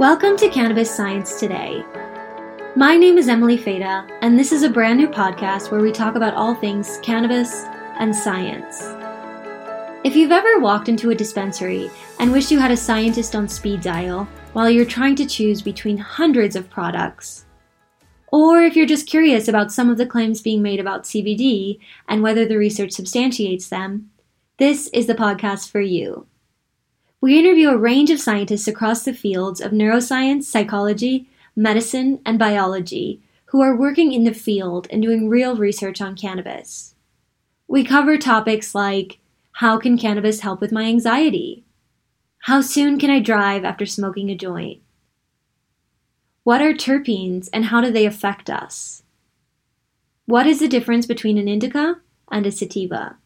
Welcome to Cannabis Science Today. My name is Emily Feda, and this is a brand new podcast where we talk about all things cannabis and science. If you've ever walked into a dispensary and wished you had a scientist on speed dial while you're trying to choose between hundreds of products, or if you're just curious about some of the claims being made about CBD and whether the research substantiates them, this is the podcast for you. We interview a range of scientists across the fields of neuroscience, psychology, medicine, and biology who are working in the field and doing real research on cannabis. We cover topics like how can cannabis help with my anxiety? How soon can I drive after smoking a joint? What are terpenes and how do they affect us? What is the difference between an indica and a sativa?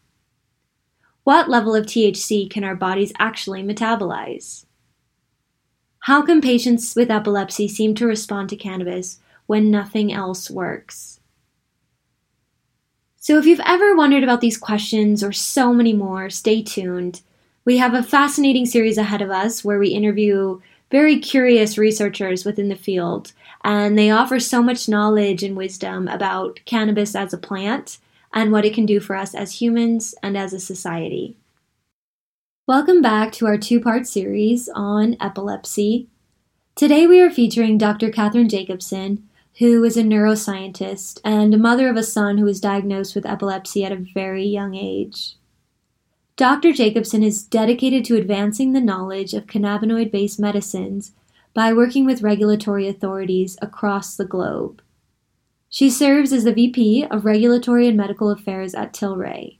What level of THC can our bodies actually metabolize? How can patients with epilepsy seem to respond to cannabis when nothing else works? So, if you've ever wondered about these questions or so many more, stay tuned. We have a fascinating series ahead of us where we interview very curious researchers within the field, and they offer so much knowledge and wisdom about cannabis as a plant and what it can do for us as humans and as a society. Welcome back to our two part series on epilepsy. Today we are featuring Dr. Catherine Jacobson, who is a neuroscientist and mother of a son who was diagnosed with epilepsy at a very young age. Dr. Jacobson is dedicated to advancing the knowledge of cannabinoid based medicines by working with regulatory authorities across the globe. She serves as the VP of Regulatory and Medical Affairs at Tilray.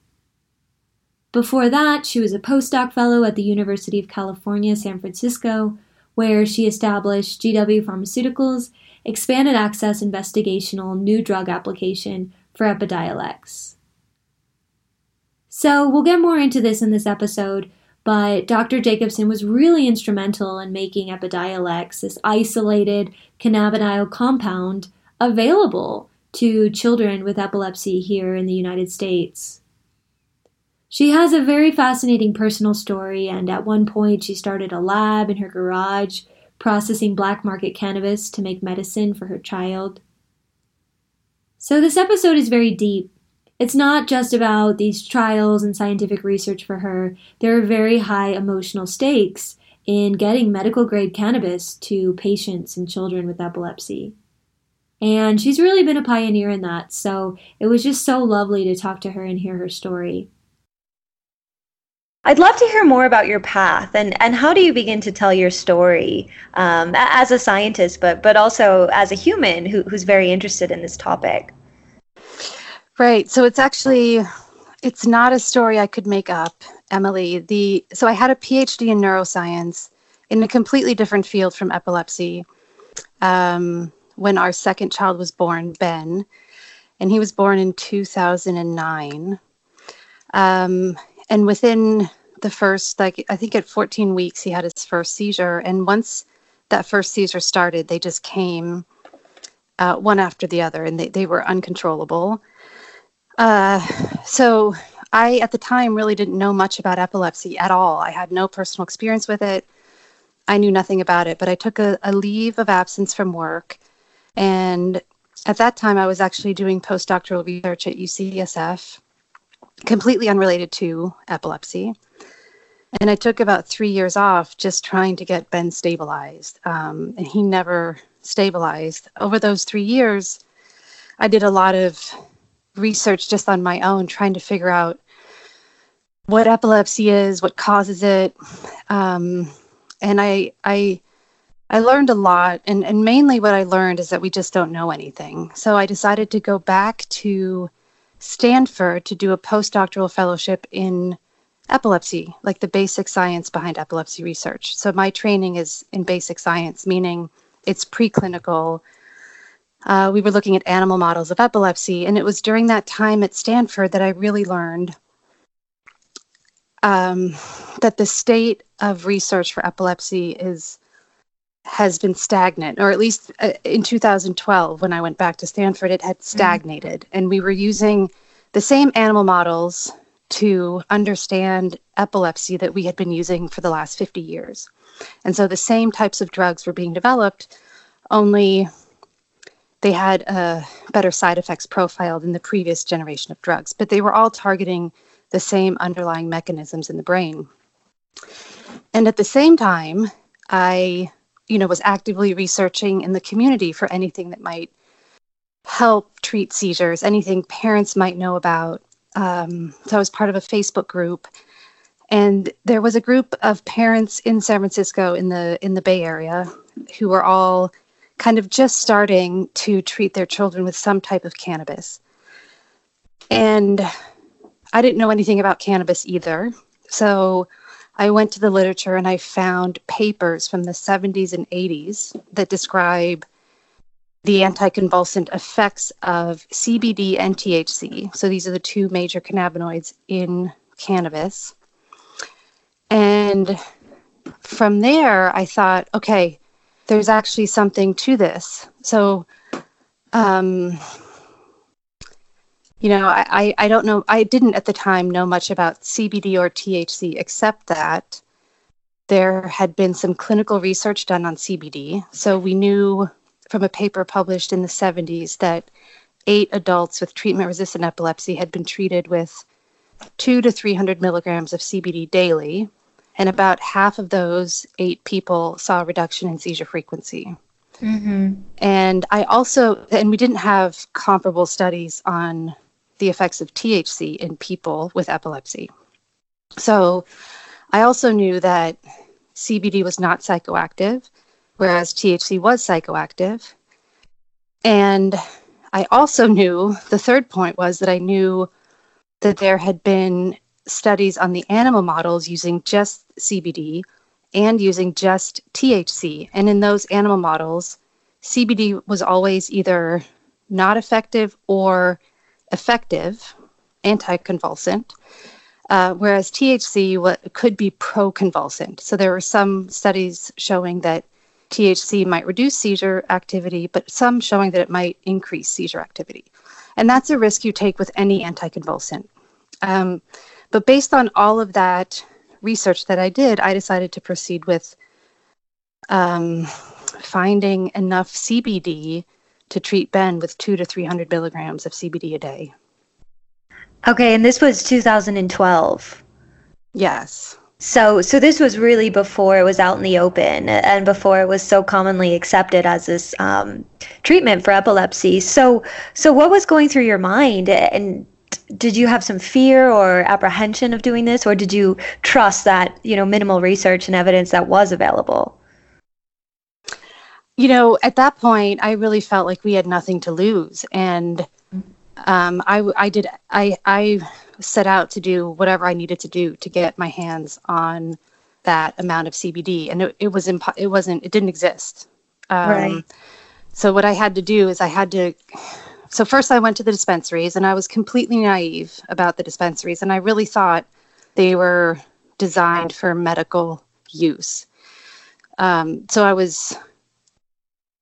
Before that, she was a postdoc fellow at the University of California, San Francisco, where she established GW Pharmaceuticals' expanded access investigational new drug application for Epidiolex. So, we'll get more into this in this episode, but Dr. Jacobson was really instrumental in making Epidiolex, this isolated cannabidiol compound, available to children with epilepsy here in the United States. She has a very fascinating personal story, and at one point, she started a lab in her garage processing black market cannabis to make medicine for her child. So, this episode is very deep. It's not just about these trials and scientific research for her, there are very high emotional stakes in getting medical grade cannabis to patients and children with epilepsy. And she's really been a pioneer in that. So it was just so lovely to talk to her and hear her story. I'd love to hear more about your path and, and how do you begin to tell your story um, as a scientist, but, but also as a human who, who's very interested in this topic? Right. So it's actually, it's not a story I could make up, Emily. The so I had a PhD in neuroscience in a completely different field from epilepsy. Um, when our second child was born, Ben, and he was born in 2009. Um, and within the first, like, I think at 14 weeks, he had his first seizure. And once that first seizure started, they just came uh, one after the other and they, they were uncontrollable. Uh, so I, at the time, really didn't know much about epilepsy at all. I had no personal experience with it. I knew nothing about it, but I took a, a leave of absence from work and at that time, I was actually doing postdoctoral research at UCSF, completely unrelated to epilepsy. And I took about three years off just trying to get Ben stabilized. Um, and he never stabilized. Over those three years, I did a lot of research just on my own, trying to figure out what epilepsy is, what causes it. Um, and I, I I learned a lot, and, and mainly what I learned is that we just don't know anything. So I decided to go back to Stanford to do a postdoctoral fellowship in epilepsy, like the basic science behind epilepsy research. So my training is in basic science, meaning it's preclinical. Uh, we were looking at animal models of epilepsy, and it was during that time at Stanford that I really learned um, that the state of research for epilepsy is has been stagnant, or at least uh, in 2012, when I went back to Stanford, it had mm-hmm. stagnated. Mm-hmm. And we were using the same animal models to understand epilepsy that we had been using for the last 50 years. And so the same types of drugs were being developed, only they had a better side effects profile than the previous generation of drugs, but they were all targeting the same underlying mechanisms in the brain. And at the same time, I, you know, was actively researching in the community for anything that might help treat seizures, anything parents might know about. Um, so I was part of a Facebook group, and there was a group of parents in San Francisco in the in the Bay Area who were all kind of just starting to treat their children with some type of cannabis. And I didn't know anything about cannabis either. So I went to the literature and I found papers from the 70s and 80s that describe the anticonvulsant effects of CBD and THC. So these are the two major cannabinoids in cannabis. And from there, I thought, okay, there's actually something to this. So, um, you know, I, I don't know, I didn't at the time know much about CBD or THC, except that there had been some clinical research done on CBD. So we knew from a paper published in the 70s that eight adults with treatment resistant epilepsy had been treated with two to 300 milligrams of CBD daily. And about half of those eight people saw a reduction in seizure frequency. Mm-hmm. And I also, and we didn't have comparable studies on the effects of THC in people with epilepsy. So I also knew that CBD was not psychoactive, whereas THC was psychoactive. And I also knew the third point was that I knew that there had been studies on the animal models using just CBD and using just THC. And in those animal models, CBD was always either not effective or effective anticonvulsant, uh, whereas THC could be proconvulsant. So there were some studies showing that THC might reduce seizure activity, but some showing that it might increase seizure activity. And that's a risk you take with any anticonvulsant. Um, but based on all of that research that I did, I decided to proceed with um, finding enough CBD to treat Ben with two to 300 milligrams of CBD a day. Okay, and this was 2012. Yes. So, so this was really before it was out in the open, and before it was so commonly accepted as this um, treatment for epilepsy. So, so what was going through your mind, and did you have some fear or apprehension of doing this, or did you trust that you know minimal research and evidence that was available? You know, at that point, I really felt like we had nothing to lose, and um, I, I did, I, I set out to do whatever I needed to do to get my hands on that amount of CBD, and it, it was impo- it wasn't, it didn't exist. Um, right. So what I had to do is I had to. So first, I went to the dispensaries, and I was completely naive about the dispensaries, and I really thought they were designed for medical use. Um, so I was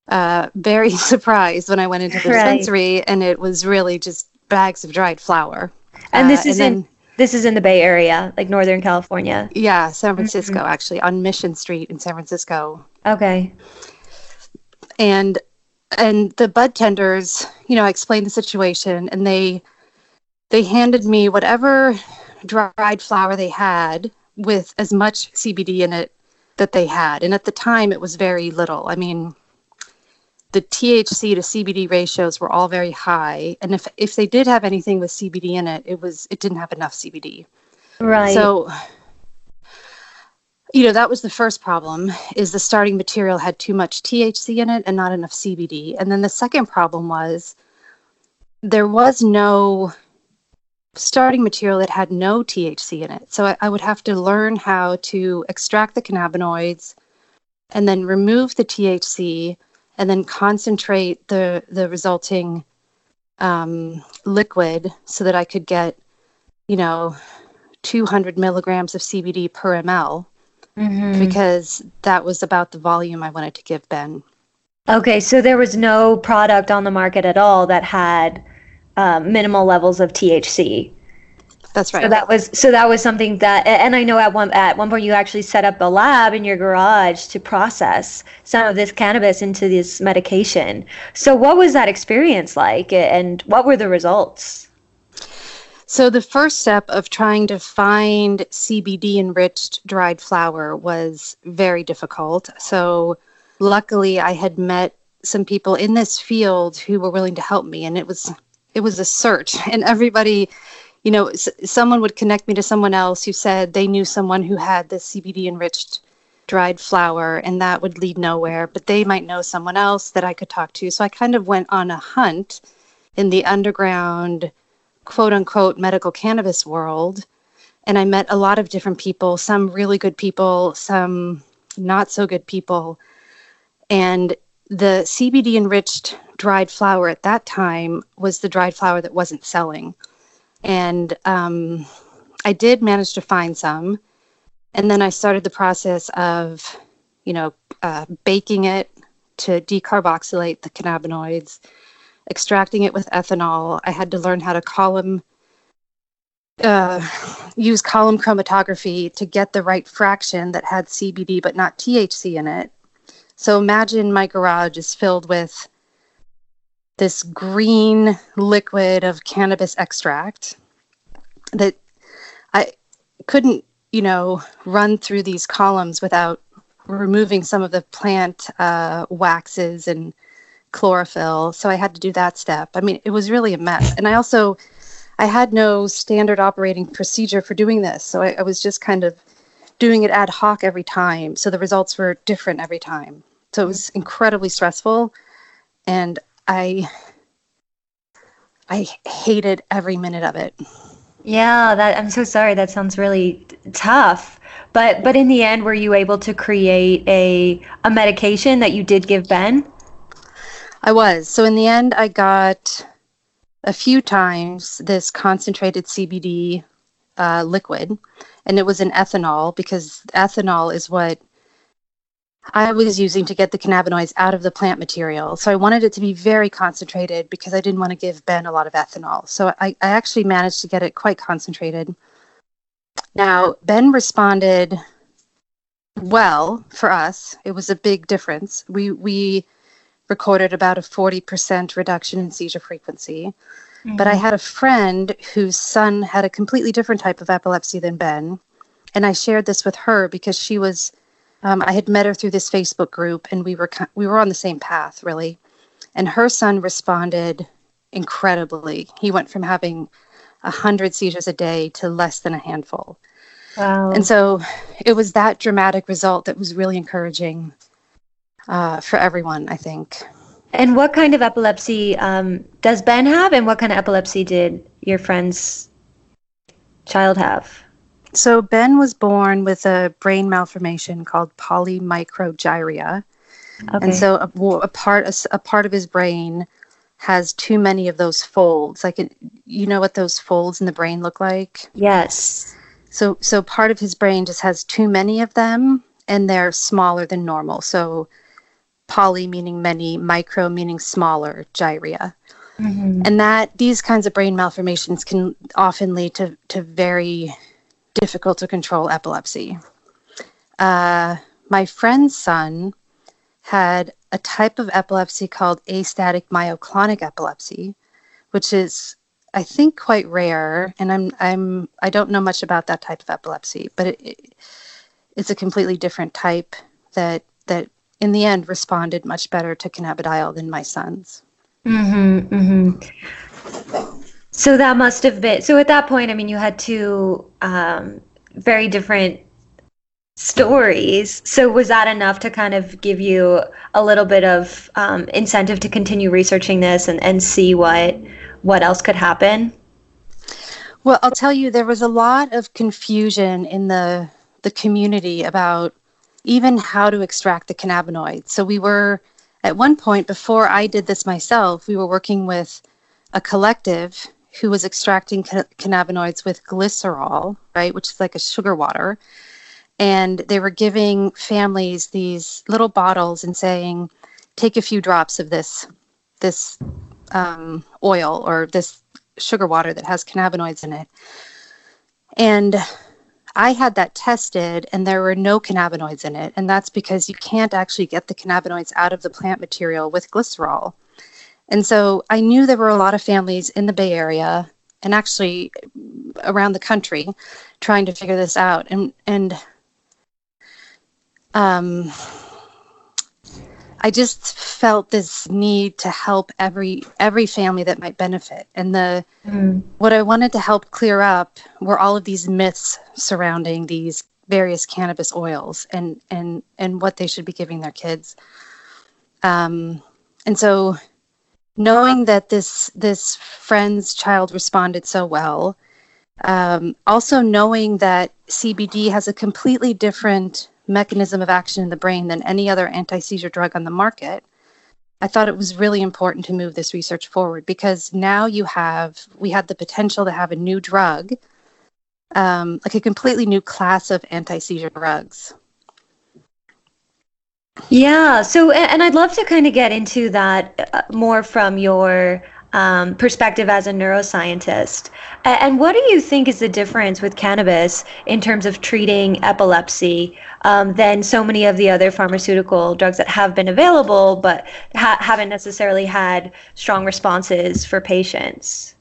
uh, very surprised when I went into the right. dispensary and it was really just bags of dried flower. And this uh, is and in then, this is in the Bay Area, like Northern California. Yeah, San Francisco mm-hmm. actually on Mission Street in San Francisco. Okay. And and the bud tenders, you know, I explained the situation and they they handed me whatever dried flower they had with as much CBD in it that they had. And at the time it was very little. I mean, the THC to CBD ratios were all very high, and if if they did have anything with CBD in it, it was it didn't have enough CBD. Right. So, you know, that was the first problem: is the starting material had too much THC in it and not enough CBD. And then the second problem was there was no starting material that had no THC in it. So I, I would have to learn how to extract the cannabinoids and then remove the THC and then concentrate the the resulting um, liquid so that I could get, you know, 200 milligrams of CBD per ml mm-hmm. because that was about the volume I wanted to give Ben. Okay, so there was no product on the market at all that had uh, minimal levels of THC. That's right. So that was so that was something that, and I know at one at one point you actually set up a lab in your garage to process some of this cannabis into this medication. So what was that experience like, and what were the results? So the first step of trying to find CBD enriched dried flower was very difficult. So luckily, I had met some people in this field who were willing to help me, and it was it was a search, and everybody you know, s- someone would connect me to someone else who said they knew someone who had the CBD enriched dried flower, and that would lead nowhere. But they might know someone else that I could talk to. So I kind of went on a hunt in the underground, quote unquote, medical cannabis world. And I met a lot of different people, some really good people, some not so good people. And the CBD enriched dried flower at that time was the dried flower that wasn't selling and um, I did manage to find some. And then I started the process of, you know, uh, baking it to decarboxylate the cannabinoids, extracting it with ethanol. I had to learn how to column, uh, use column chromatography to get the right fraction that had CBD but not THC in it. So imagine my garage is filled with this green liquid of cannabis extract that I couldn't, you know, run through these columns without removing some of the plant uh, waxes and chlorophyll. So I had to do that step. I mean, it was really a mess. And I also, I had no standard operating procedure for doing this. So I, I was just kind of doing it ad hoc every time. So the results were different every time. So it was incredibly stressful. And I I hated every minute of it. Yeah, that I'm so sorry. That sounds really tough. But but in the end, were you able to create a a medication that you did give Ben? I was. So in the end, I got a few times this concentrated CBD uh, liquid, and it was an ethanol because ethanol is what I was using to get the cannabinoids out of the plant material. So I wanted it to be very concentrated because I didn't want to give Ben a lot of ethanol. So I, I actually managed to get it quite concentrated. Now, Ben responded well for us. It was a big difference. We, we recorded about a 40% reduction in seizure frequency. Mm-hmm. But I had a friend whose son had a completely different type of epilepsy than Ben. And I shared this with her because she was um, I had met her through this Facebook group, and we were we were on the same path, really. And her son responded incredibly. He went from having a hundred seizures a day to less than a handful. Wow! And so it was that dramatic result that was really encouraging uh, for everyone, I think. And what kind of epilepsy um, does Ben have, and what kind of epilepsy did your friend's child have? So Ben was born with a brain malformation called polymicrogyria. Okay. And so a, a part a, a, part of his brain has too many of those folds. Like it, you know what those folds in the brain look like? Yes. So so part of his brain just has too many of them and they're smaller than normal. So poly meaning many, micro meaning smaller, gyria. Mm-hmm. And that these kinds of brain malformations can often lead to, to very difficult to control epilepsy. Uh, my friend's son had a type of epilepsy called astatic myoclonic epilepsy, which is I think quite rare, and I'm I'm I don't know much about that type of epilepsy, but it, it, it's a completely different type that that in the end responded much better to cannabidiol than my son's. Mm-hmm. Mm-hmm. So that must have been so. At that point, I mean, you had two um, very different stories. So was that enough to kind of give you a little bit of um, incentive to continue researching this and, and see what what else could happen? Well, I'll tell you, there was a lot of confusion in the the community about even how to extract the cannabinoids. So we were at one point before I did this myself, we were working with a collective who was extracting cannabinoids with glycerol, right, which is like a sugar water. And they were giving families these little bottles and saying, take a few drops of this, this um, oil or this sugar water that has cannabinoids in it. And I had that tested and there were no cannabinoids in it. And that's because you can't actually get the cannabinoids out of the plant material with glycerol. And so I knew there were a lot of families in the Bay Area and actually around the country trying to figure this out. And, and, um, I just felt this need to help every every family that might benefit. And the mm. what I wanted to help clear up were all of these myths surrounding these various cannabis oils and and and what they should be giving their kids. Um, and so knowing that this this friend's child responded so well, um, also knowing that CBD has a completely different mechanism of action in the brain than any other anti seizure drug on the market, I thought it was really important to move this research forward because now you have, we had the potential to have a new drug, um, like a completely new class of anti seizure drugs. Yeah. So, and I'd love to kind of get into that uh, more from your um, perspective as a neuroscientist. And what do you think is the difference with cannabis in terms of treating epilepsy um, than so many of the other pharmaceutical drugs that have been available but ha- haven't necessarily had strong responses for patients?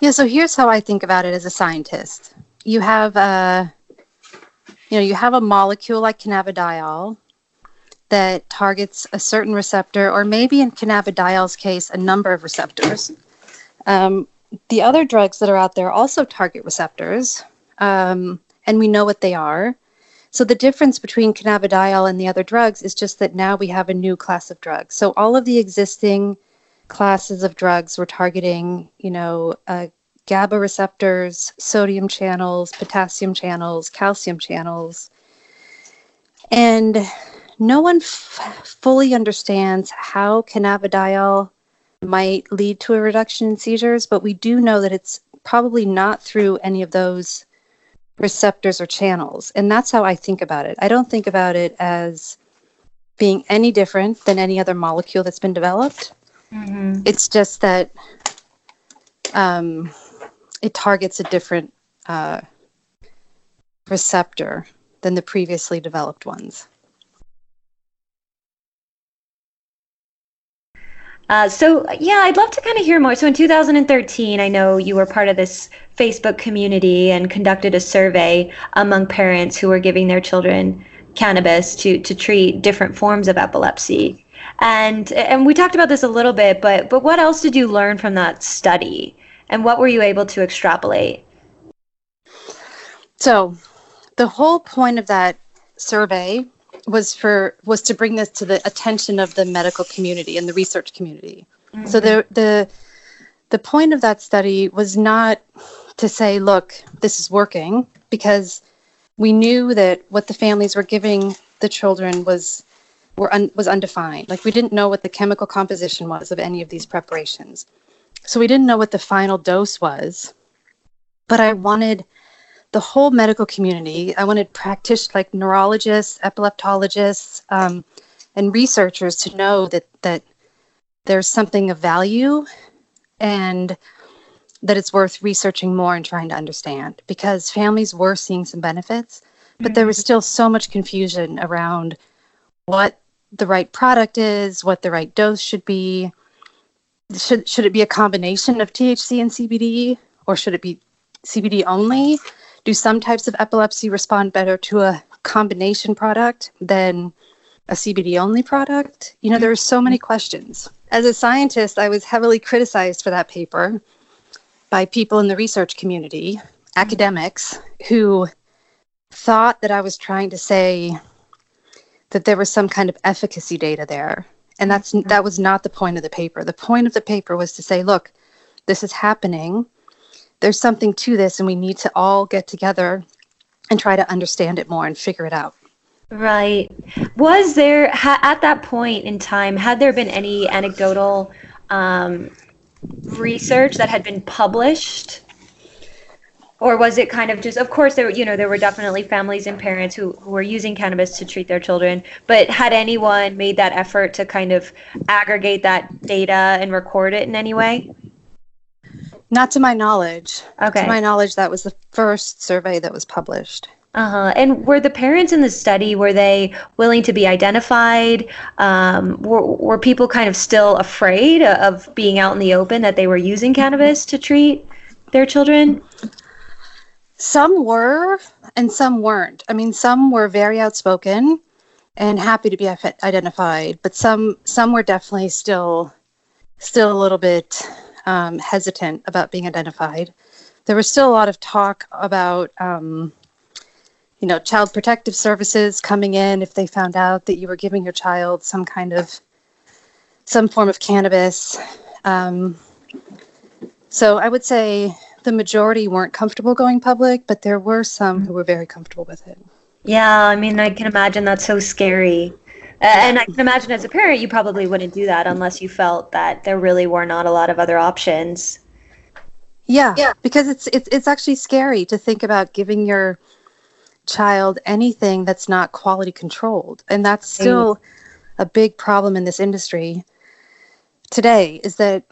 Yeah, so here's how I think about it as a scientist. You have a, you know, you have a molecule like cannabidiol that targets a certain receptor, or maybe in cannabidiol's case, a number of receptors. Um, the other drugs that are out there also target receptors, um, and we know what they are. So the difference between cannabidiol and the other drugs is just that now we have a new class of drugs. So all of the existing classes of drugs were targeting, you know, uh, GABA receptors, sodium channels, potassium channels, calcium channels. And no one f- fully understands how cannabidiol might lead to a reduction in seizures, but we do know that it's probably not through any of those receptors or channels. And that's how I think about it. I don't think about it as being any different than any other molecule that's been developed. Mm-hmm. It's just that um, it targets a different uh, receptor than the previously developed ones. Uh, so yeah, I'd love to kind of hear more. So in 2013, I know you were part of this Facebook community and conducted a survey among parents who were giving their children cannabis to to treat different forms of epilepsy. And and we talked about this a little bit, but but what else did you learn from that study? And what were you able to extrapolate? So, the whole point of that survey was for was to bring this to the attention of the medical community and the research community. Mm-hmm. So the the the point of that study was not to say, look, this is working, because we knew that what the families were giving the children was were un, was undefined. Like we didn't know what the chemical composition was of any of these preparations. So we didn't know what the final dose was. But I wanted the whole medical community. I wanted practitioners like neurologists, epileptologists, um, and researchers to know that that there's something of value and that it's worth researching more and trying to understand because families were seeing some benefits, but mm-hmm. there was mm-hmm. still so much confusion around what the right product is, what the right dose should be. Should should it be a combination of THC and CBD, or should it be CBD only? Do some types of epilepsy respond better to a combination product than a CBD only product? You know, there are so many questions. As a scientist, I was heavily criticized for that paper by people in the research community, academics, who thought that I was trying to say that there was some kind of efficacy data there. And that's mm-hmm. that was not the point of the paper. The point of the paper was to say, look, this is happening there's something to this and we need to all get together and try to understand it more and figure it out. Right. Was there, ha- at that point in time, had there been any anecdotal um, research that had been published? Or was it kind of just, of course, there, you know, there were definitely families and parents who, who were using cannabis to treat their children, but had anyone made that effort to kind of aggregate that data and record it in any way? Not to my knowledge. Okay. To my knowledge, that was the first survey that was published. Uh-huh. And were the parents in the study were they willing to be identified? Um, were, were people kind of still afraid of being out in the open that they were using cannabis to treat their children? Some were, and some weren't. I mean, some were very outspoken and happy to be identified, but some some were definitely still still a little bit um, hesitant about being identified. There was still a lot of talk about. Um, you know, child protective services coming in if they found out that you were giving your child some kind of some form of cannabis. Um, so I would say the majority weren't comfortable going public, but there were some who were very comfortable with it. Yeah, I mean, I can imagine that's so scary. Uh, and I can imagine as a parent, you probably wouldn't do that unless you felt that there really were not a lot of other options. Yeah, yeah. because it's it's it's actually scary to think about giving your child anything that's not quality controlled. And that's still a big problem in this industry today is that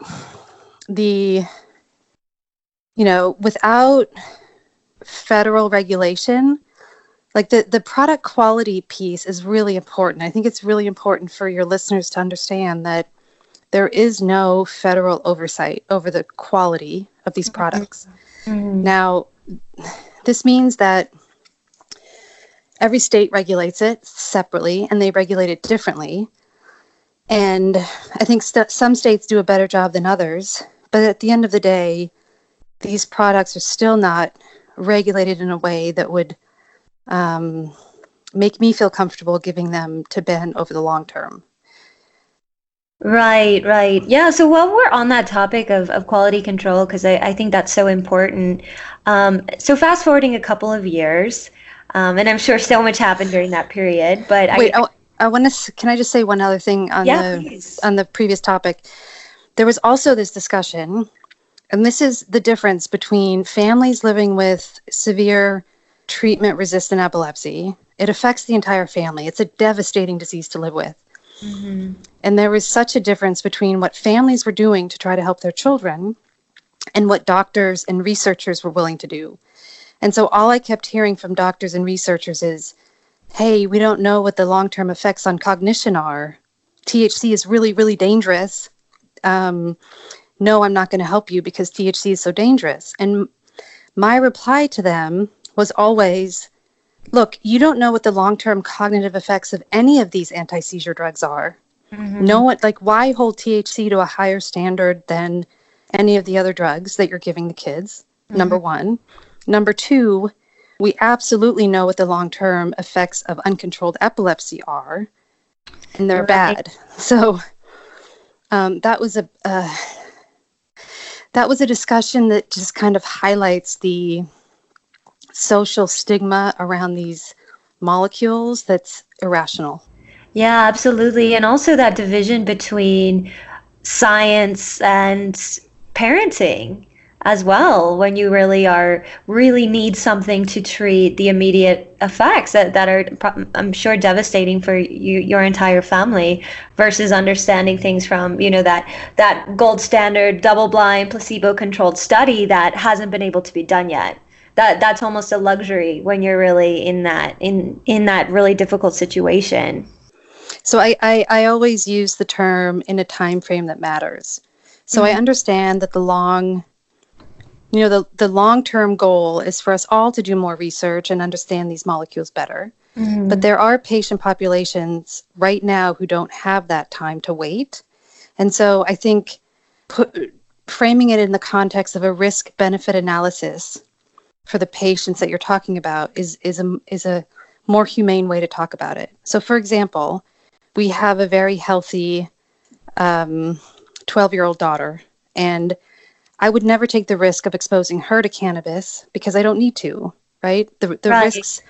the, you know, without federal regulation, like the, the product quality piece is really important. I think it's really important for your listeners to understand that there is no federal oversight over the quality of these mm-hmm. products. Mm-hmm. Now, this means that every state regulates it separately and they regulate it differently. And I think st- some states do a better job than others. But at the end of the day, these products are still not regulated in a way that would um, make me feel comfortable giving them to Ben over the long term. Right, right. Yeah. So while we're on that topic of, of quality control, because I, I think that's so important. Um, so fast forwarding a couple of years, um, and I'm sure so much happened during that period. But wait, I, I, I want to. Can I just say one other thing on yeah, the please. on the previous topic? There was also this discussion, and this is the difference between families living with severe treatment-resistant epilepsy. It affects the entire family. It's a devastating disease to live with. Mm-hmm. And there was such a difference between what families were doing to try to help their children and what doctors and researchers were willing to do. And so all I kept hearing from doctors and researchers is, hey, we don't know what the long term effects on cognition are. THC is really, really dangerous. Um, no, I'm not going to help you because THC is so dangerous. And my reply to them was always, look, you don't know what the long term cognitive effects of any of these anti seizure drugs are. Mm-hmm. No one, like, why hold THC to a higher standard than any of the other drugs that you're giving the kids? Mm-hmm. Number one. Number two, we absolutely know what the long term effects of uncontrolled epilepsy are, and they're right. bad. So um, that was a uh, that was a discussion that just kind of highlights the social stigma around these molecules that's irrational. Yeah, absolutely, and also that division between science and parenting as well when you really are really need something to treat the immediate effects that, that are i'm sure devastating for you your entire family versus understanding things from you know that that gold standard double blind placebo controlled study that hasn't been able to be done yet that that's almost a luxury when you're really in that in in that really difficult situation so I, I, I always use the term in a time frame that matters so mm-hmm. i understand that the long you know the, the long-term goal is for us all to do more research and understand these molecules better mm-hmm. but there are patient populations right now who don't have that time to wait and so i think put, framing it in the context of a risk benefit analysis for the patients that you're talking about is is a is a more humane way to talk about it so for example we have a very healthy 12 um, year old daughter and I would never take the risk of exposing her to cannabis because I don't need to, right? The, the right. risks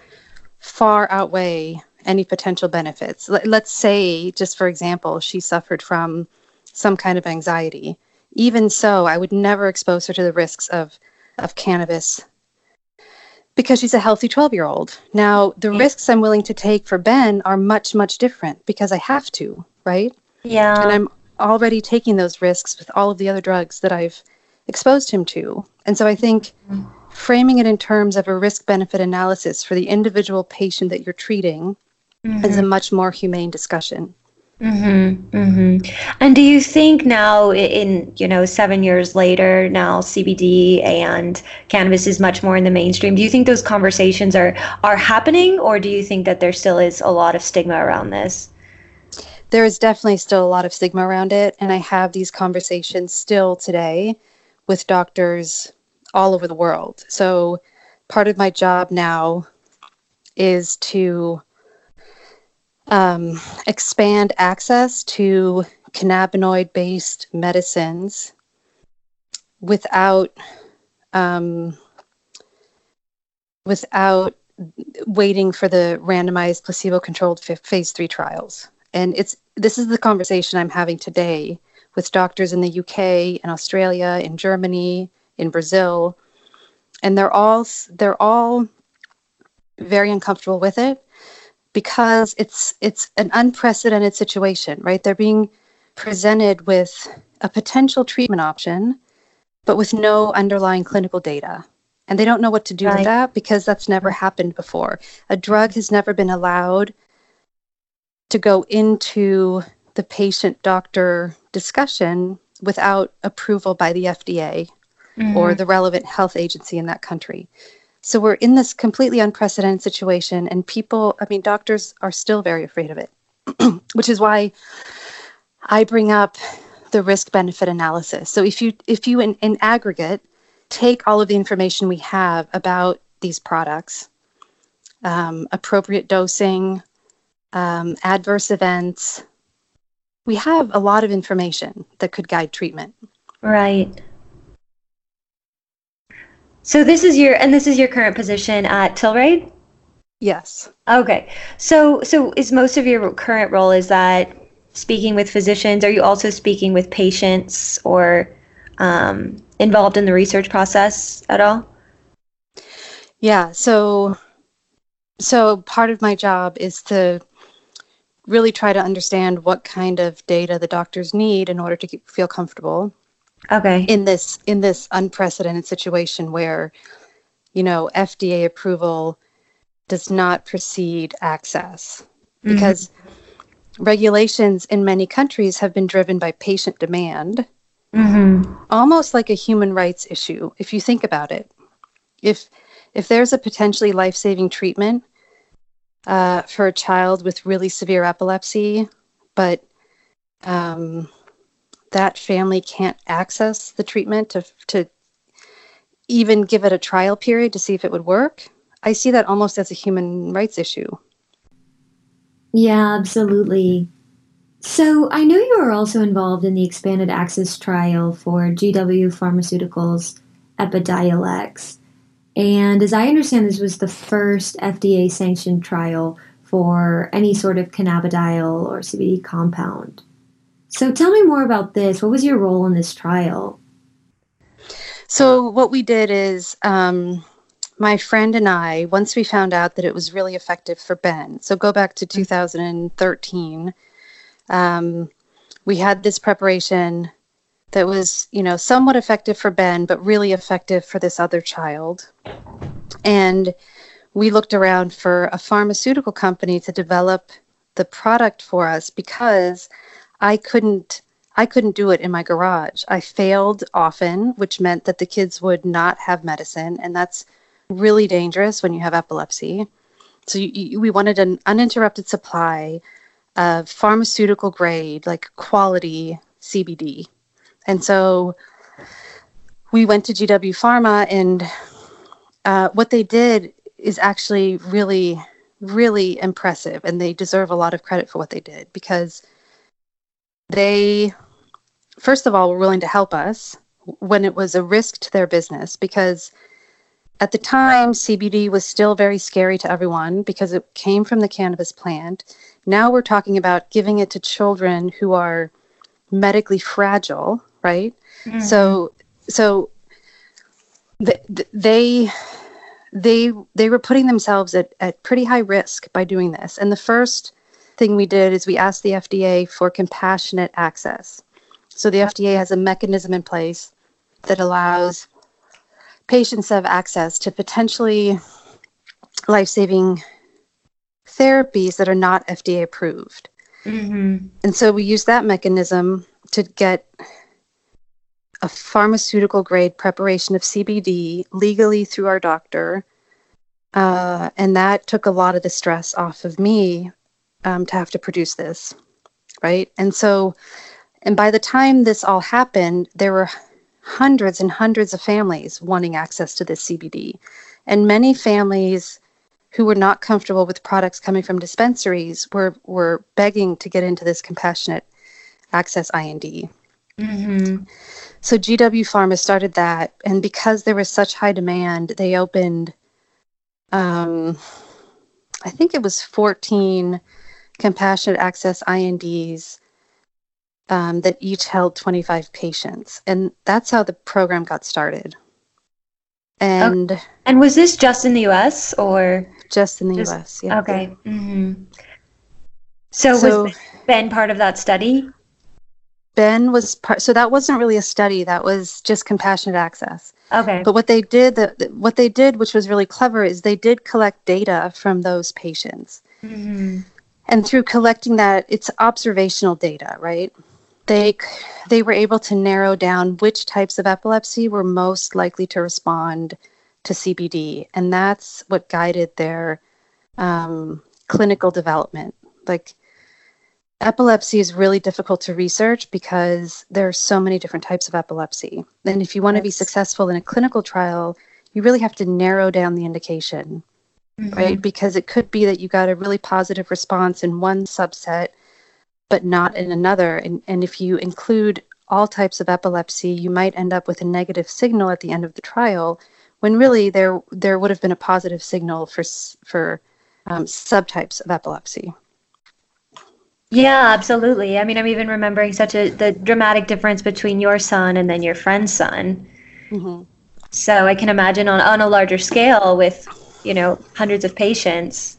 far outweigh any potential benefits. Let, let's say, just for example, she suffered from some kind of anxiety. Even so, I would never expose her to the risks of, of cannabis because she's a healthy 12 year old. Now, the yeah. risks I'm willing to take for Ben are much, much different because I have to, right? Yeah. And I'm already taking those risks with all of the other drugs that I've exposed him to. And so I think framing it in terms of a risk benefit analysis for the individual patient that you're treating mm-hmm. is a much more humane discussion. Mm-hmm, mm-hmm. And do you think now, in you know, seven years later, now CBD and cannabis is much more in the mainstream? Do you think those conversations are are happening, or do you think that there still is a lot of stigma around this? There is definitely still a lot of stigma around it, and I have these conversations still today with doctors all over the world. So, part of my job now is to um, expand access to cannabinoid based medicines without um, without waiting for the randomized placebo controlled phase 3 trials. And it's this is the conversation i'm having today with doctors in the uk in australia in germany in brazil. And they're all they're all very uncomfortable with it because it's it's an unprecedented situation, right? They're being presented with a potential treatment option, but with no underlying clinical data. And they don't know what to do right. with that because that's never happened before. A drug has never been allowed to go into the patient doctor discussion without approval by the FDA mm-hmm. or the relevant health agency in that country. So we're in this completely unprecedented situation, and people, I mean, doctors are still very afraid of it, which is why I bring up the risk benefit analysis. So if you if you in, in aggregate take all of the information we have about these products, um, appropriate dosing, um, adverse events, we have a lot of information that could guide treatment. Right. So this is your and this is your current position at Tilray? Yes. Okay. So so is most of your current role is that speaking with physicians? Are you also speaking with patients or um, involved in the research process at all? Yeah. So so part of my job is to really try to understand what kind of data the doctors need in order to keep, feel comfortable okay in this in this unprecedented situation where you know fda approval does not precede access mm-hmm. because mm-hmm. regulations in many countries have been driven by patient demand mm-hmm. almost like a human rights issue if you think about it if if there's a potentially life-saving treatment uh, for a child with really severe epilepsy but um, that family can't access the treatment to, to even give it a trial period to see if it would work, I see that almost as a human rights issue. Yeah, absolutely. So I know you are also involved in the expanded access trial for GW Pharmaceuticals Epidiolex. And as I understand, this was the first FDA sanctioned trial for any sort of cannabidiol or CBD compound. So tell me more about this. What was your role in this trial? So, what we did is um, my friend and I, once we found out that it was really effective for Ben, so go back to 2013, um, we had this preparation that was, you know, somewhat effective for Ben, but really effective for this other child. And we looked around for a pharmaceutical company to develop the product for us because I couldn't I couldn't do it in my garage. I failed often, which meant that the kids would not have medicine, and that's really dangerous when you have epilepsy. So you, you, we wanted an uninterrupted supply of pharmaceutical grade, like quality CBD. And so we went to GW Pharma, and uh, what they did is actually really, really impressive, and they deserve a lot of credit for what they did because they, first of all, were willing to help us when it was a risk to their business because at the time, CBD was still very scary to everyone because it came from the cannabis plant. Now we're talking about giving it to children who are medically fragile, right? Mm-hmm. So, so they they they were putting themselves at, at pretty high risk by doing this. And the first thing we did is we asked the FDA for compassionate access. So the FDA has a mechanism in place that allows patients to have access to potentially life saving therapies that are not FDA approved. Mm-hmm. And so we use that mechanism to get a pharmaceutical grade preparation of CBD legally through our doctor. Uh, and that took a lot of the stress off of me um, to have to produce this. Right. And so, and by the time this all happened, there were hundreds and hundreds of families wanting access to this CBD. And many families who were not comfortable with products coming from dispensaries were, were begging to get into this compassionate access IND. Mm-hmm. So GW Pharma started that, and because there was such high demand, they opened, um, I think it was 14 compassionate access INDs um, that each held 25 patients, and that's how the program got started. And okay. and was this just in the U.S. or just in the just, U.S. Yeah. Okay. Mm-hmm. So, so, was Ben part of that study? Ben was part. So that wasn't really a study. That was just compassionate access. Okay. But what they did, the, the, what they did, which was really clever, is they did collect data from those patients. Mm-hmm. And through collecting that, it's observational data, right? They they were able to narrow down which types of epilepsy were most likely to respond to CBD, and that's what guided their um, clinical development. Like epilepsy is really difficult to research because there are so many different types of epilepsy. And if you want to be successful in a clinical trial, you really have to narrow down the indication, mm-hmm. right? Because it could be that you got a really positive response in one subset, but not in another. And, and if you include all types of epilepsy, you might end up with a negative signal at the end of the trial when really there there would have been a positive signal for for um, subtypes of epilepsy. Yeah, absolutely. I mean, I'm even remembering such a the dramatic difference between your son and then your friend's son. Mm-hmm. So I can imagine on on a larger scale with you know hundreds of patients.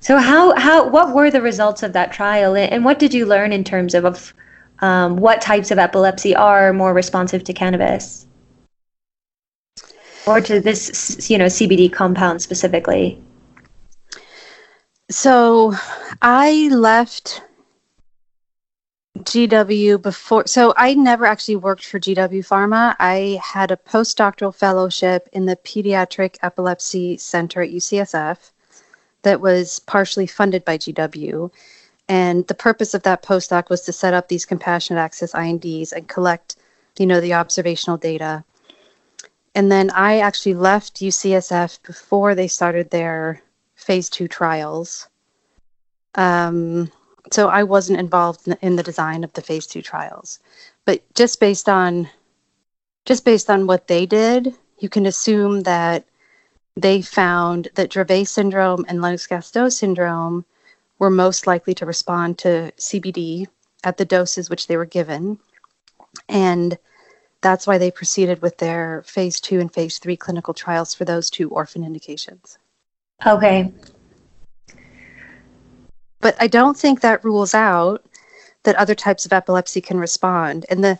So how how what were the results of that trial, and what did you learn in terms of, um, what types of epilepsy are more responsive to cannabis? or to this you know CBD compound specifically? So I left GW before so I never actually worked for GW Pharma. I had a postdoctoral fellowship in the Pediatric Epilepsy Center at UCSF that was partially funded by GW. And the purpose of that postdoc was to set up these compassionate access INDs and collect, you know, the observational data and then I actually left UCSF before they started their phase two trials. Um, so I wasn't involved in the design of the phase two trials, but just based on just based on what they did, you can assume that they found that Dravet syndrome and Lennox-Gastaut syndrome were most likely to respond to CBD at the doses which they were given, and that's why they proceeded with their phase two and phase three clinical trials for those two orphan indications. Okay. But I don't think that rules out that other types of epilepsy can respond. And the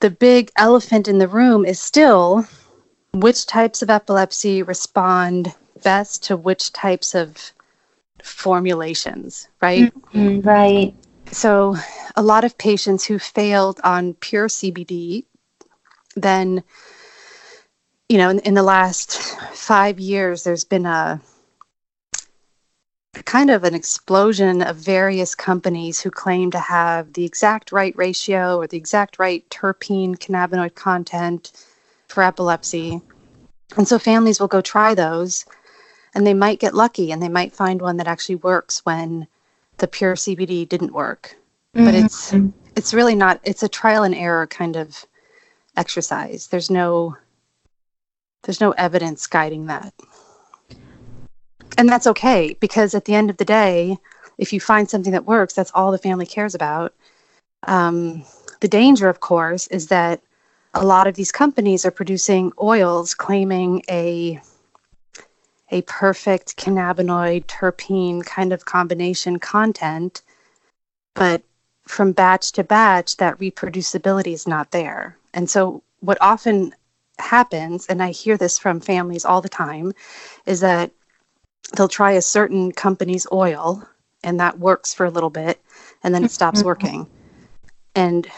the big elephant in the room is still which types of epilepsy respond best to which types of formulations, right? Mm-hmm, right. So, a lot of patients who failed on pure CBD, then, you know, in, in the last five years, there's been a kind of an explosion of various companies who claim to have the exact right ratio or the exact right terpene cannabinoid content for epilepsy. And so families will go try those and they might get lucky and they might find one that actually works when the pure CBD didn't work. Mm-hmm. But it's it's really not it's a trial and error kind of exercise. There's no there's no evidence guiding that. And that's okay because at the end of the day, if you find something that works, that's all the family cares about. Um, the danger, of course, is that a lot of these companies are producing oils claiming a a perfect cannabinoid terpene kind of combination content, but from batch to batch, that reproducibility is not there. And so, what often happens, and I hear this from families all the time, is that they'll try a certain company's oil and that works for a little bit and then it stops mm-hmm. working. And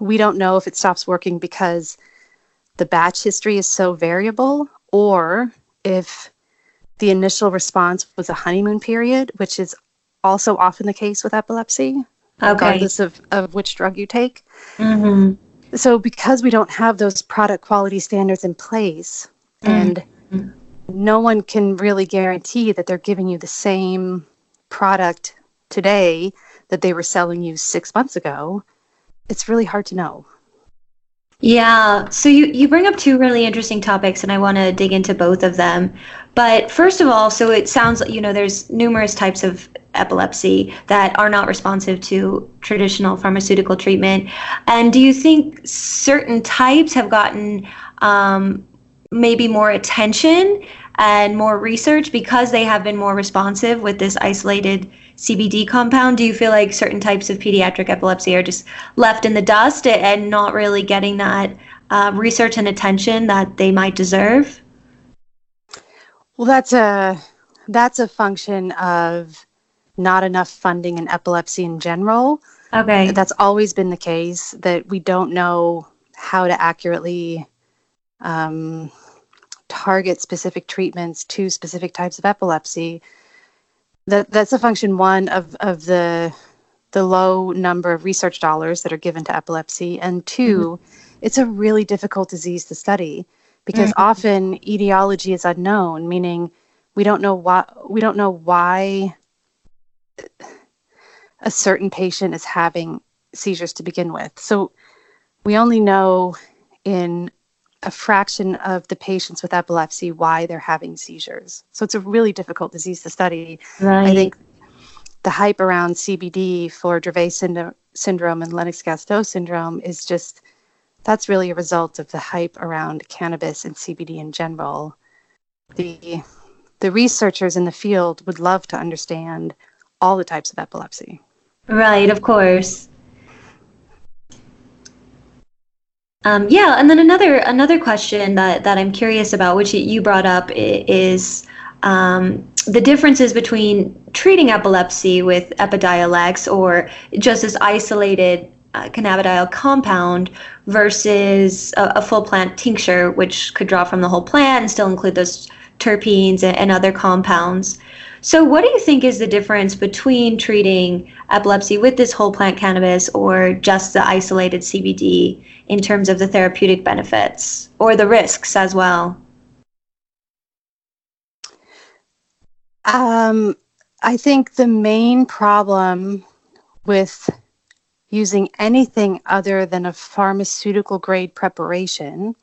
we don't know if it stops working because the batch history is so variable or if the initial response was a honeymoon period, which is also often the case with epilepsy, okay. regardless of, of which drug you take. Mm-hmm. So, because we don't have those product quality standards in place, mm-hmm. and no one can really guarantee that they're giving you the same product today that they were selling you six months ago, it's really hard to know. Yeah, so you, you bring up two really interesting topics, and I want to dig into both of them. But first of all, so it sounds like, you know, there's numerous types of epilepsy that are not responsive to traditional pharmaceutical treatment. And do you think certain types have gotten um, maybe more attention and more research because they have been more responsive with this isolated CBD compound? Do you feel like certain types of pediatric epilepsy are just left in the dust and not really getting that uh, research and attention that they might deserve? Well, that's a that's a function of not enough funding in epilepsy in general. Okay, that's always been the case that we don't know how to accurately um, target specific treatments to specific types of epilepsy. That that's a function one of of the the low number of research dollars that are given to epilepsy, and 2 mm-hmm. it's a really difficult disease to study because mm-hmm. often etiology is unknown, meaning we don't know why we don't know why a certain patient is having seizures to begin with. So we only know in a fraction of the patients with epilepsy why they're having seizures. So it's a really difficult disease to study. Right. I think the hype around CBD for Dravet synd- syndrome and Lennox-Gastaut syndrome is just that's really a result of the hype around cannabis and CBD in general. The the researchers in the field would love to understand all the types of epilepsy. Right, of course. Um, yeah, and then another another question that, that I'm curious about, which you brought up, is um, the differences between treating epilepsy with Epidiolex or just this isolated uh, cannabidiol compound versus a, a, full plant tincture, which could draw from the whole plant and still include those terpenes and, and other compounds. So, what do you think is the difference between treating epilepsy with this whole plant cannabis or just the isolated CBD in terms of the therapeutic benefits or the risks as well? Um, I think the main problem with using anything other than a pharmaceutical grade preparation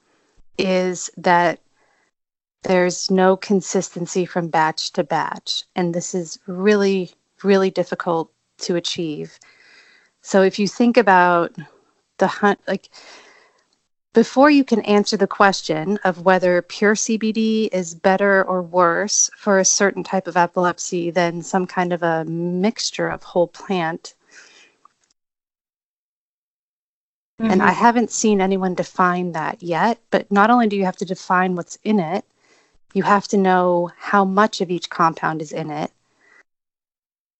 is that there's no consistency from batch to batch. And this is really, really difficult to achieve. So if you think about the hunt, like before you can answer the question of whether pure CBD is better or worse for a certain type of epilepsy than some kind of a mixture of whole plant. Mm-hmm. And I haven't seen anyone define that yet, but not only do you have to define what's in it, you have to know how much of each compound is in it.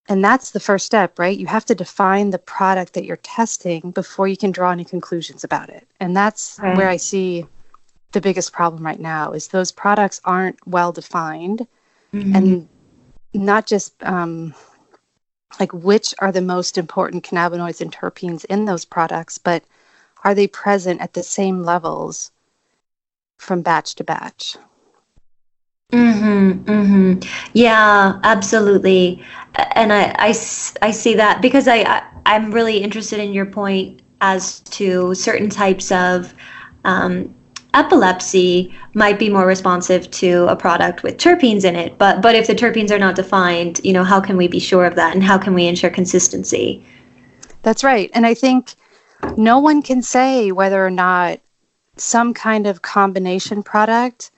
And that's the first step, right? You have to define the product that you're testing before you can draw any conclusions about it. And that's right. where I see the biggest problem right now is those products aren't well defined mm-hmm. and not just um, like which are the most important cannabinoids and terpenes in those products, but are they present at the same levels from batch to batch? Mm-hmm, mm-hmm. Yeah, absolutely. And I, I, I see that because I, I, I'm really interested in your point as to certain types of um, epilepsy might be more responsive to a product with terpenes in it. But, but if the terpenes are not defined, you know, how can we be sure of that and how can we ensure consistency? That's right. And I think no one can say whether or not some kind of combination product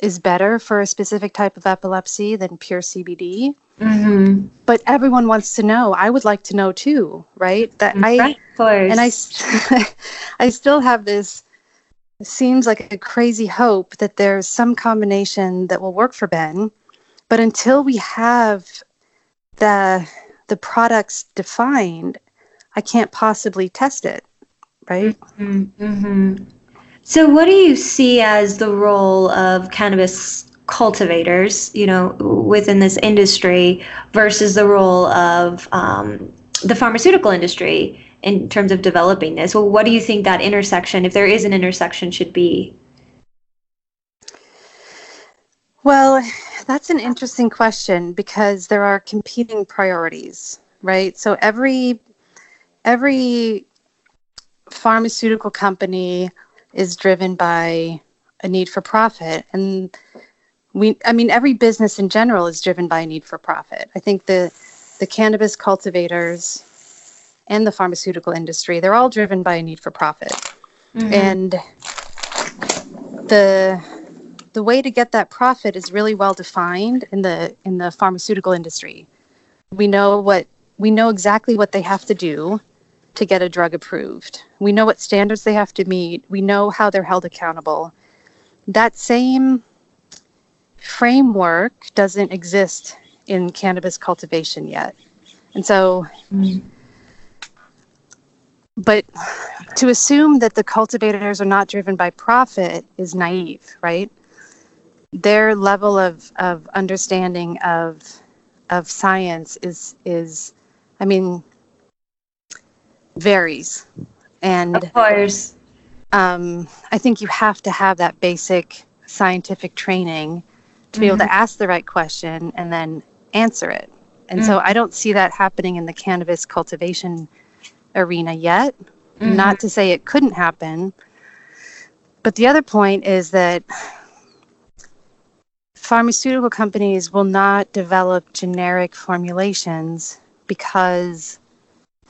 is better for a specific type of epilepsy than pure CBD. Mm-hmm. But everyone wants to know. I would like to know too, right? That I and I, I still have this. Seems like a crazy hope that there's some combination that will work for Ben, but until we have the the products defined, I can't possibly test it, right? Mm-hmm. Mm-hmm. So, what do you see as the role of cannabis cultivators, you know, within this industry versus the role of um, the pharmaceutical industry in terms of developing this? Well, what do you think that intersection, if there is an intersection, should be? Well, that's an interesting question because there are competing priorities, right? So every every pharmaceutical company is driven by a need for profit. And we i mean every business in general is driven by a need for profit. I think the the cannabis cultivators and the pharmaceutical industry they're all driven by a need for profit. Mm-hmm. and the the way to get that profit is really well defined in the in the pharmaceutical industry. We know what we know exactly what they have to do to get a drug approved. We know what standards they have to meet. We know how they're held accountable. That same framework doesn't exist in cannabis cultivation yet. And so, but to assume that the cultivators are not driven by profit is naive, right? Their level of, of understanding of of science is is I mean varies. And of course, um, I think you have to have that basic scientific training to be mm-hmm. able to mm-hmm. ask the right question and then answer it. And mm-hmm. so I don't see that happening in the cannabis cultivation arena yet. Mm-hmm. Not to say it couldn't happen. But the other point is that pharmaceutical companies will not develop generic formulations because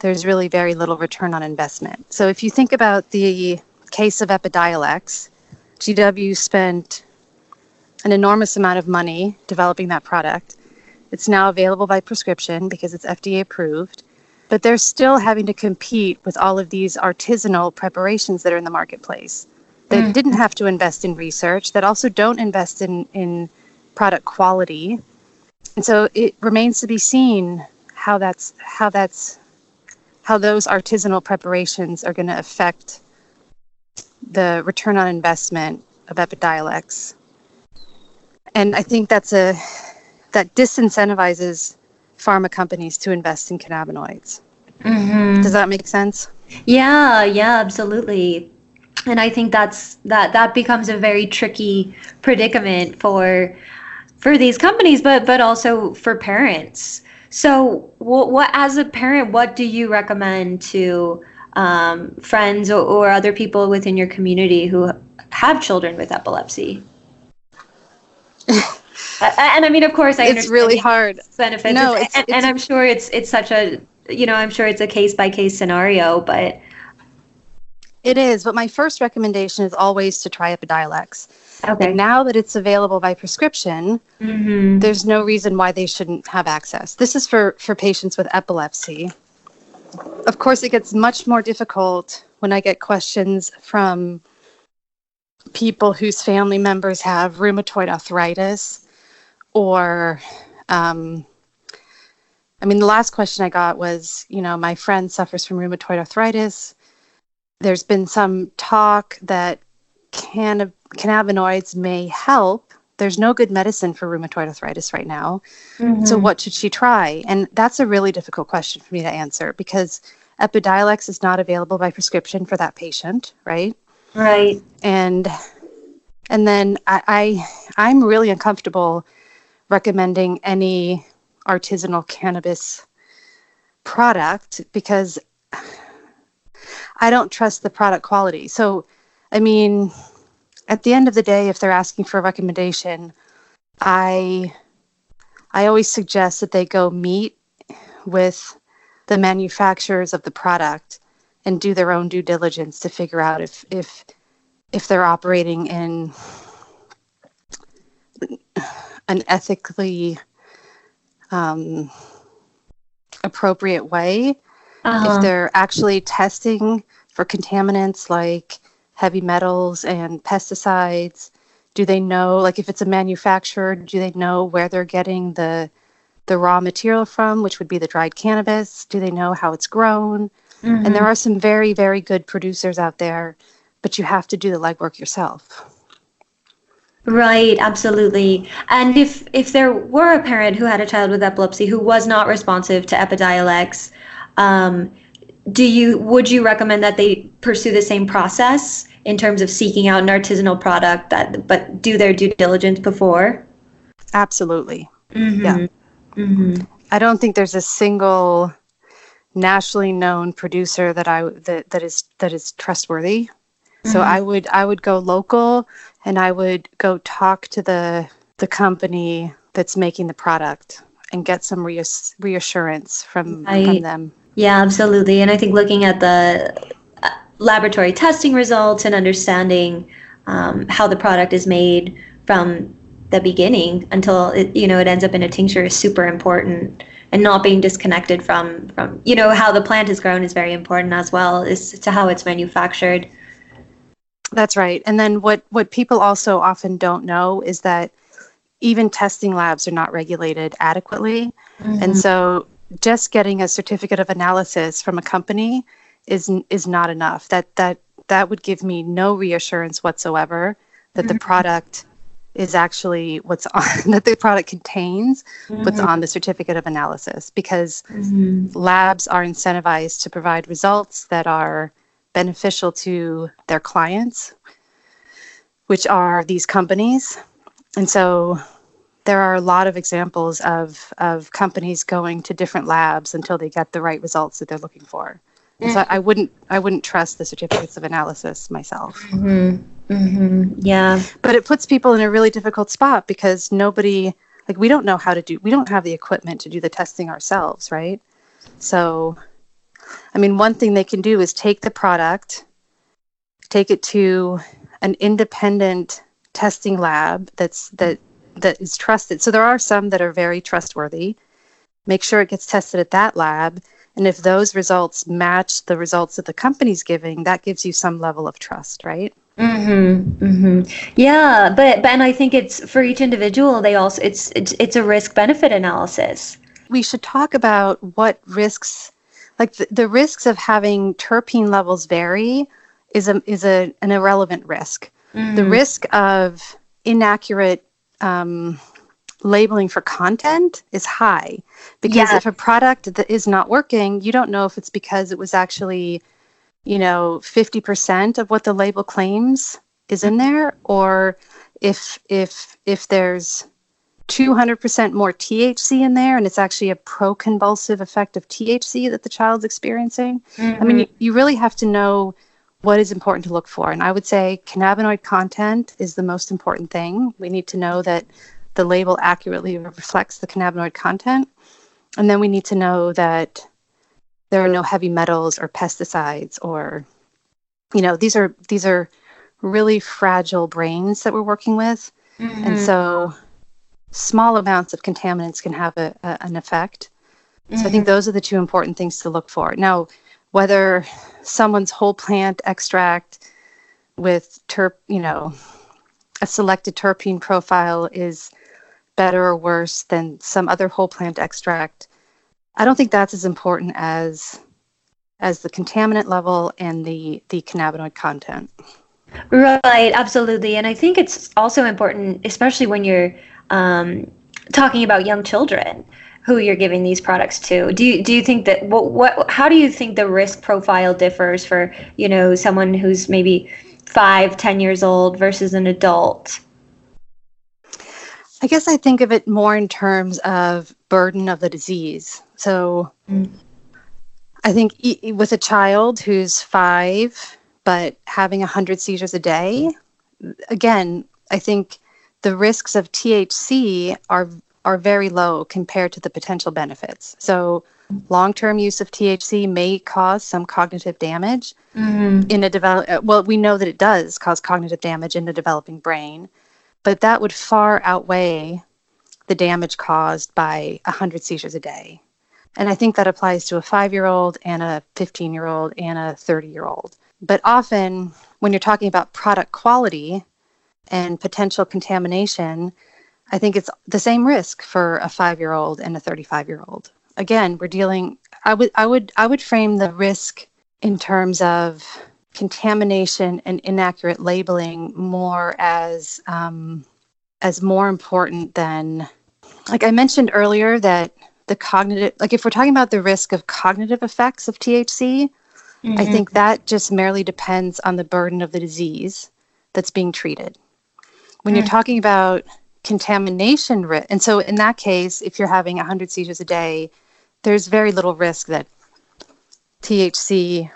there's really very little return on investment. So if you think about the case of Epidiolex, GW spent an enormous amount of money developing that product. It's now available by prescription because it's FDA approved, but they're still having to compete with all of these artisanal preparations that are in the marketplace that mm. didn't have to invest in research, that also don't invest in, in product quality. And so it remains to be seen how that's how that's how those artisanal preparations are going to affect the return on investment of Epidiolex. And I think that's a that disincentivizes pharma companies to invest in cannabinoids. Mm-hmm. Does that make sense? Yeah, yeah, absolutely. And I think that's that that becomes a very tricky predicament for for these companies, but but also for parents so, what, what as a parent, what do you recommend to um, friends or, or other people within your community who have children with epilepsy? and I mean, of course, I it's really hard. Benefits, no, it's, and, it's, and I'm sure it's it's such a you know I'm sure it's a case by case scenario, but it is. But my first recommendation is always to try Epidiolex. Okay. And now that it's available by prescription, mm-hmm. there's no reason why they shouldn't have access. This is for, for patients with epilepsy. Of course, it gets much more difficult when I get questions from people whose family members have rheumatoid arthritis or um, I mean, the last question I got was, you know, my friend suffers from rheumatoid arthritis. There's been some talk that can cannabinoids may help. There's no good medicine for rheumatoid arthritis right now. Mm-hmm. So, what should she try? And that's a really difficult question for me to answer because Epidiolex is not available by prescription for that patient, right? Right. And and then I, I I'm really uncomfortable recommending any artisanal cannabis product because I don't trust the product quality. So, I mean, at the end of the day, if they're asking for a recommendation, I I always suggest that they go meet with the manufacturers of the product and do their own due diligence to figure out if if if they're operating in an ethically um, appropriate way. Uh-huh. If they're actually testing for contaminants like heavy metals and pesticides, do they know like if it's a manufacturer, do they know where they're getting the the raw material from, which would be the dried cannabis? Do they know how it's grown? Mhm. And there are some very, very good producers out there, but you have to do the legwork yourself. Right, absolutely. And if if there were a parent who had a child with epilepsy who was not responsive to Epidiolex, um, do you would you recommend that they pursue the same process in terms of seeking out an artisanal product that but do their due diligence before? Absolutely. Mm-hmm. Yeah. Mm-hmm. I don't think there's a single nationally known producer that I that, that is that is trustworthy. So Mhm. I would I would go local and I would go talk to the the company that's making the product and get some reass- reassurance from, Right. from them. Yeah, absolutely. And I think looking at the uh, laboratory testing results and understanding um, how the product is made from the beginning until it, you know it ends up in a tincture is super important. And not being disconnected from from you know how the plant is grown is very important as well as to how it's manufactured. That's right. And then what what people also often don't know is that even testing labs are not regulated adequately. And so just getting a certificate of analysis from a company is is not enough. That that that would give me no reassurance whatsoever that the product is actually what's on that the product contains what's on the certificate of analysis because Mhm. labs are incentivized to provide results that are beneficial to their clients, which are these companies. And so there are a lot of examples of, of companies going to different labs until they get the right results that they're looking for. And so I wouldn't I wouldn't trust the certificates of analysis myself. Mhm. Mhm. Yeah. But it puts people in a really difficult spot because nobody like we don't know how to do we don't have the equipment to do the testing ourselves, right? So I mean one thing they can do is take the product, take it to an independent testing lab that's that that is trusted. So there are some that are very trustworthy. Make sure it gets tested at that lab. And if those results match the results that the company's giving, that gives you some level of trust, right? Mm-hmm. Mm-hmm. Yeah, but but and I think it's for each individual. They also it's it's it's a risk benefit analysis. we should talk about what risks like the, the risks of having terpene levels vary is a is a an irrelevant risk the risk of inaccurate um, labeling for content is high because Yeah. if a product that is not working you don't know if it's because it was actually you know 50% of what the label claims is in there or if if if there's 200% more THC in there, and it's actually a pro-convulsive effect of THC that the child's experiencing. I mean, you, you really have to know what is important to look for. And I would say cannabinoid content is the most important thing. We need to know that the label accurately reflects the cannabinoid content. And then we need to know that there are no heavy metals or pesticides or you know, these are these are really fragile brains that we're working with. And mm-hmm. so small amounts of contaminants can have a, a, an effect. So I think mm-hmm. those are the two important things to look for. Now, whether someone's whole plant extract with terp, you know, a selected terpene profile is better or worse than some other whole plant extract, I don't think that's as important as as the contaminant level and the the cannabinoid content. Right, absolutely. And I think it's also important, especially when you're um, talking about young children who you're giving these products to. Do you, do you think that what, what how do you think the risk profile differs for, you know, someone who's maybe five, ten years old versus an adult? I guess I think of it more in terms of burden of the disease. So Mm. I think e- with a child who's five, but having 100 seizures a day, again, I think the risks of THC are are very low compared to the potential benefits. So long-term use of THC may cause some cognitive damage Mm-hmm. in a develop well we know that it does cause cognitive damage in the developing brain but that would far outweigh the damage caused by 100 seizures a day. And I think that applies to a five year old and a 15 year old and a 30 year old. But often, when you're talking about product quality and potential contamination, I think it's the same risk for a five year old and a 35 year old. Again, we're dealing, I would, I would, I would frame the risk in terms of contamination and inaccurate labeling more as um, as more important than like I mentioned earlier that the cognitive like if we're talking about the risk of cognitive effects of THC, mm-hmm. I think that just merely depends on the burden of the disease that's being treated. When mm. you're talking about contamination risk, and so in that case, if you're having 100 seizures a day, there's very little risk that THC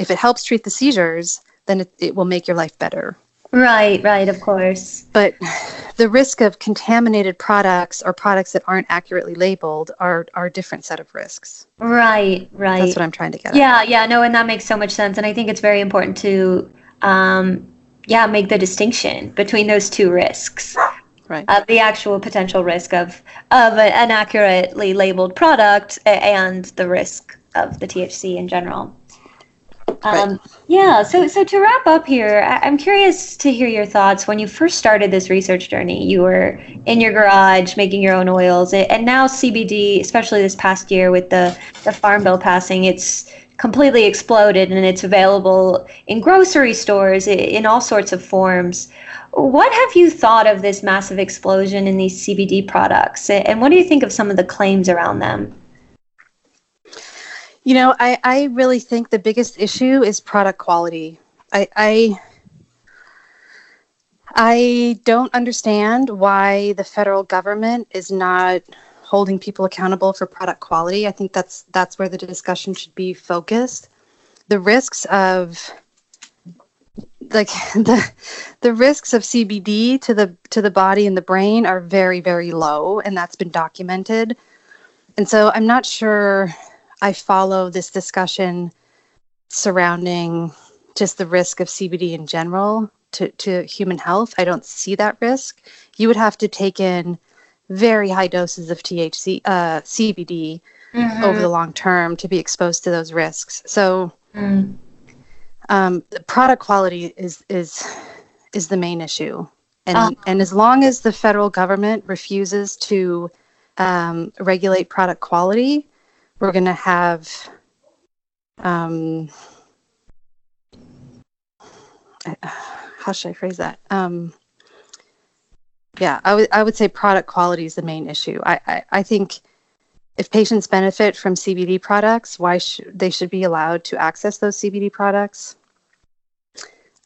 if it helps treat the seizures, then it, it will make your life better. Right, right, of course. But the risk of contaminated products or products that aren't accurately labeled are are a different set of risks. Right, right. That's what I'm trying to get yeah, at. Yeah, yeah, no, and that makes so much sense. And I think it's very important to um, yeah, make the distinction between those two risks. Right. Of the actual potential risk of of an accurately labeled product and the risk of the THC in general. Um, right. Yeah. So, so to wrap up here, I- am curious to hear your thoughts. When you first started this research journey, you were in your garage making your own oils, and now CBD, especially this past year with the the Farm Bill passing, it's completely exploded and it's available in grocery stores in all sorts of forms. What have you thought of this massive explosion in these CBD products, and what do you think of some of the claims around them? You know, I, I really think the biggest issue is product quality. I, I I don't understand why the federal government is not holding people accountable for product quality. I think that's that's where the discussion should be focused. The risks of like the the risks of CBD to the to the body and the brain are very very low and that's been documented. And so I'm not sure I follow this discussion surrounding just the risk of CBD in general to, to human health. I don't see that risk. You would have to take in very high doses of THC, uh, CBD mm-hmm. over the long term to be exposed to those risks. So, mm. um, the product quality is is is the main issue, and oh. and as long as the federal government refuses to um, regulate product quality, we're going to have um, how should I phrase that? Um, yeah, I would I would say product quality is the main issue. I, I, I think if patients benefit from CBD products, why should they should be allowed to access those CBD products?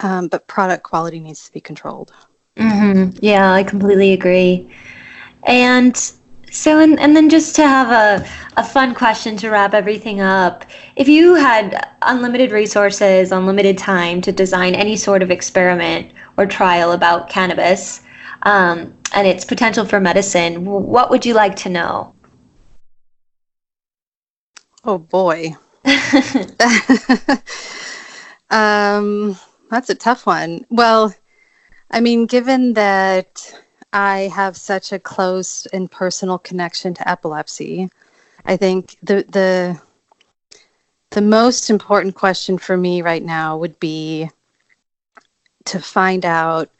Um, but product quality needs to be controlled. Mm-hmm. Yeah, I completely agree. And so, and, and then just to have a, a fun question to wrap everything up. If you had unlimited resources, unlimited time to design any sort of experiment or trial about cannabis um, and its potential for medicine, what would you like to know? Oh boy. um, that's a tough one. Well, I mean, given that I have such a close and personal connection to epilepsy. I think the the the most important question for me right now would be to find out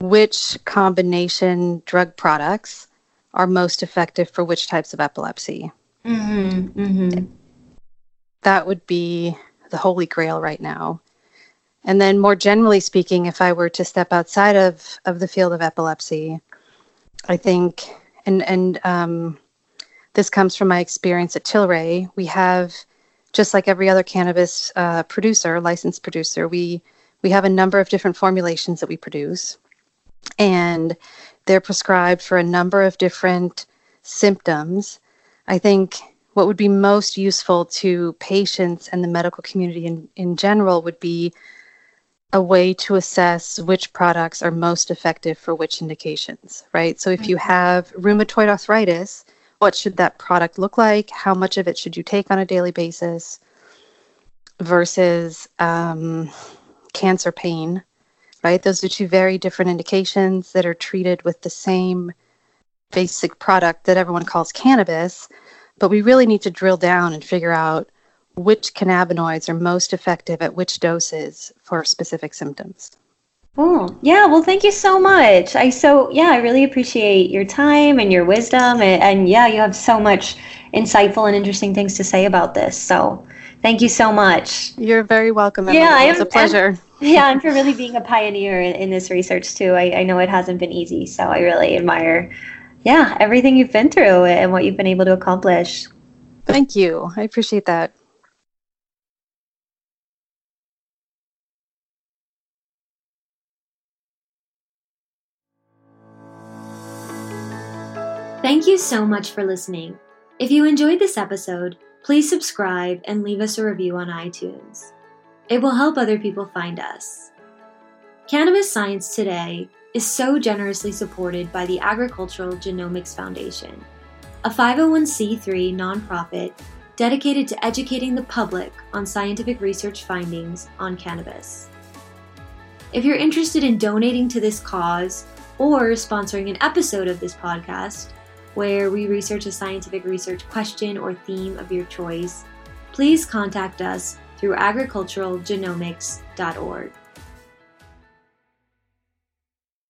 which combination drug products are most effective for which types of epilepsy. Mm-hmm, mm-hmm. That would be the holy grail right now. And then, more generally speaking, if I were to step outside of, of the field of epilepsy, I think, and, and um, this comes from my experience at Tilray, we have, just like every other cannabis uh, producer, licensed producer, we, we have a number of different formulations that we produce. And they're prescribed for a number of different symptoms. I think what would be most useful to patients and the medical community in, in general would be a way to assess which products are most effective for which indications, right? So if you mm-hmm. have rheumatoid arthritis, what should that product look like? How much of it should you take on a daily basis versus um, cancer pain? Right? Those are two very different indications that are treated with the same basic product that everyone calls cannabis. But we really need to drill down and figure out which cannabinoids are most effective at which doses for specific symptoms. Oh, yeah. Well, thank you so much. I so, yeah, I really appreciate your time and your wisdom. And, and yeah, you have so much insightful and interesting things to say about this. So thank you so much. You're very welcome. Emily. Yeah, it was a pleasure. yeah, and for really being a pioneer in, in this research too. I, I know it hasn't been easy. So I really admire, yeah, everything you've been through and what you've been able to accomplish. Thank you. I appreciate that. Thank you so much for listening. If you enjoyed this episode, please subscribe and leave us a review on iTunes. It will help other people find us. Cannabis Science Today is so generously supported by the Agricultural Genomics Foundation, a 501c3 nonprofit dedicated to educating the public on scientific research findings on cannabis. If you're interested in donating to this cause or sponsoring an episode of this podcast, where we research a scientific research question or theme of your choice, please contact us through agriculturalgenomics.org.